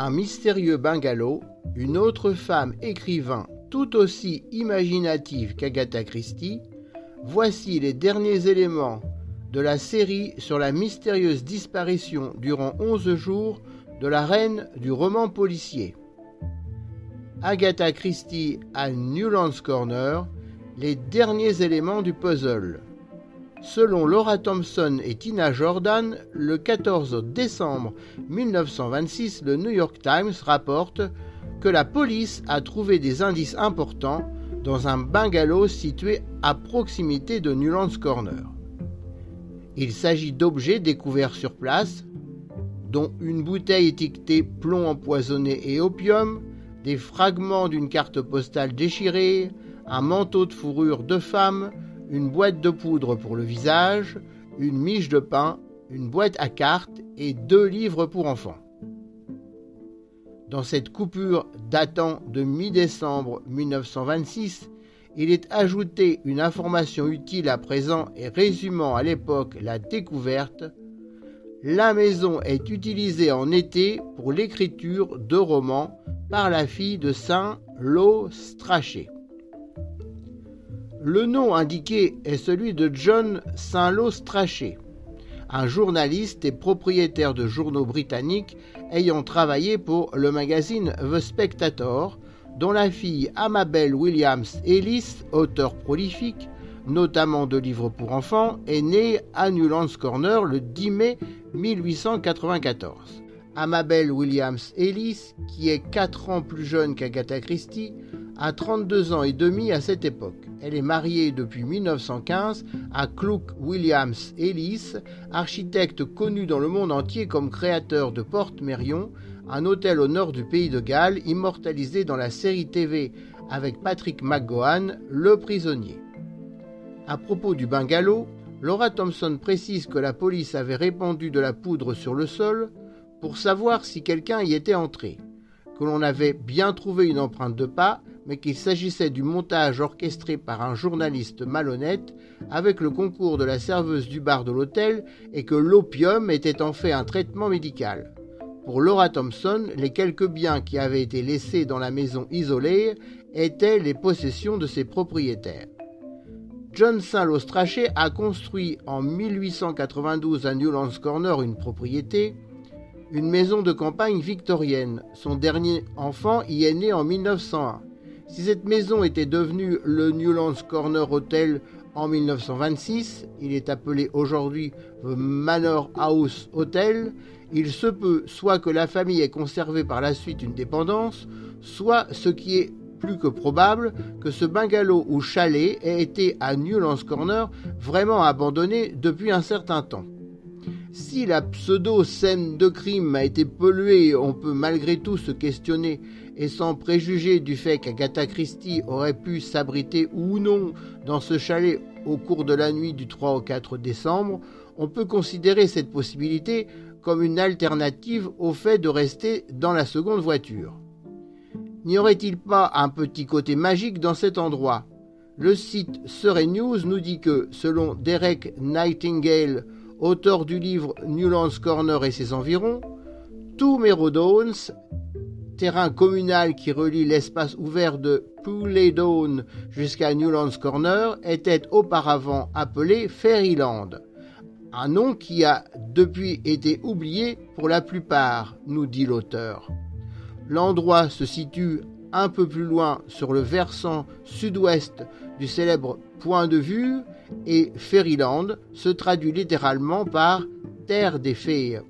un mystérieux bungalow, une autre femme écrivain tout aussi imaginative qu'Agatha Christie, voici les derniers éléments de la série sur la mystérieuse disparition durant 11 jours de la reine du roman policier. Agatha Christie à Newlands Corner, les derniers éléments du puzzle. Selon Laura Thompson et Tina Jordan, le 14 décembre 1926, le New York Times rapporte que la police a trouvé des indices importants dans un bungalow situé à proximité de Newlands Corner. Il s'agit d'objets découverts sur place, dont une bouteille étiquetée plomb empoisonné et opium, des fragments d'une carte postale déchirée, un manteau de fourrure de femme, une boîte de poudre pour le visage, une miche de pain, une boîte à cartes et deux livres pour enfants. Dans cette coupure datant de mi-décembre 1926, il est ajouté une information utile à présent et résumant à l'époque la découverte. La maison est utilisée en été pour l'écriture de romans par la fille de Saint Lo Strachey. Le nom indiqué est celui de John Saint-Lô Strachey un journaliste et propriétaire de journaux britanniques ayant travaillé pour le magazine The Spectator, dont la fille Amabel Williams Ellis, auteur prolifique, notamment de livres pour enfants, est née à Newlands Corner le 10 mai 1894. Amabel Williams Ellis, qui est 4 ans plus jeune qu'Agatha Christie, a 32 ans et demi à cette époque. Elle est mariée depuis 1915 à Clook Williams Ellis, architecte connu dans le monde entier comme créateur de Porte Mérion, un hôtel au nord du pays de Galles immortalisé dans la série TV avec Patrick McGowan, Le Prisonnier. À propos du bungalow, Laura Thompson précise que la police avait répandu de la poudre sur le sol pour savoir si quelqu'un y était entré, que l'on avait bien trouvé une empreinte de pas mais qu'il s'agissait du montage orchestré par un journaliste malhonnête avec le concours de la serveuse du bar de l'hôtel et que l'opium était en fait un traitement médical. Pour Laura Thompson, les quelques biens qui avaient été laissés dans la maison isolée étaient les possessions de ses propriétaires. John Saint Lostrachet a construit en 1892 à Newlands Corner une propriété, une maison de campagne victorienne. Son dernier enfant y est né en 1901. Si cette maison était devenue le Newlands Corner Hotel en 1926, il est appelé aujourd'hui The Manor House Hotel, il se peut soit que la famille ait conservé par la suite une dépendance, soit ce qui est plus que probable que ce bungalow ou chalet ait été à Newlands Corner vraiment abandonné depuis un certain temps. Si la pseudo-scène de crime a été polluée, on peut malgré tout se questionner et sans préjuger du fait qu'Agatha Christie aurait pu s'abriter ou non dans ce chalet au cours de la nuit du 3 au 4 décembre, on peut considérer cette possibilité comme une alternative au fait de rester dans la seconde voiture. N'y aurait-il pas un petit côté magique dans cet endroit? Le site Surrey News nous dit que, selon Derek Nightingale, auteur du livre Newlands Corner et ses environs, tout Merodowns terrain communal qui relie l'espace ouvert de Pouleydon jusqu'à Newlands Corner était auparavant appelé Fairyland, un nom qui a depuis été oublié pour la plupart, nous dit l'auteur. L'endroit se situe un peu plus loin sur le versant sud-ouest du célèbre point de vue et Fairyland se traduit littéralement par terre des fées.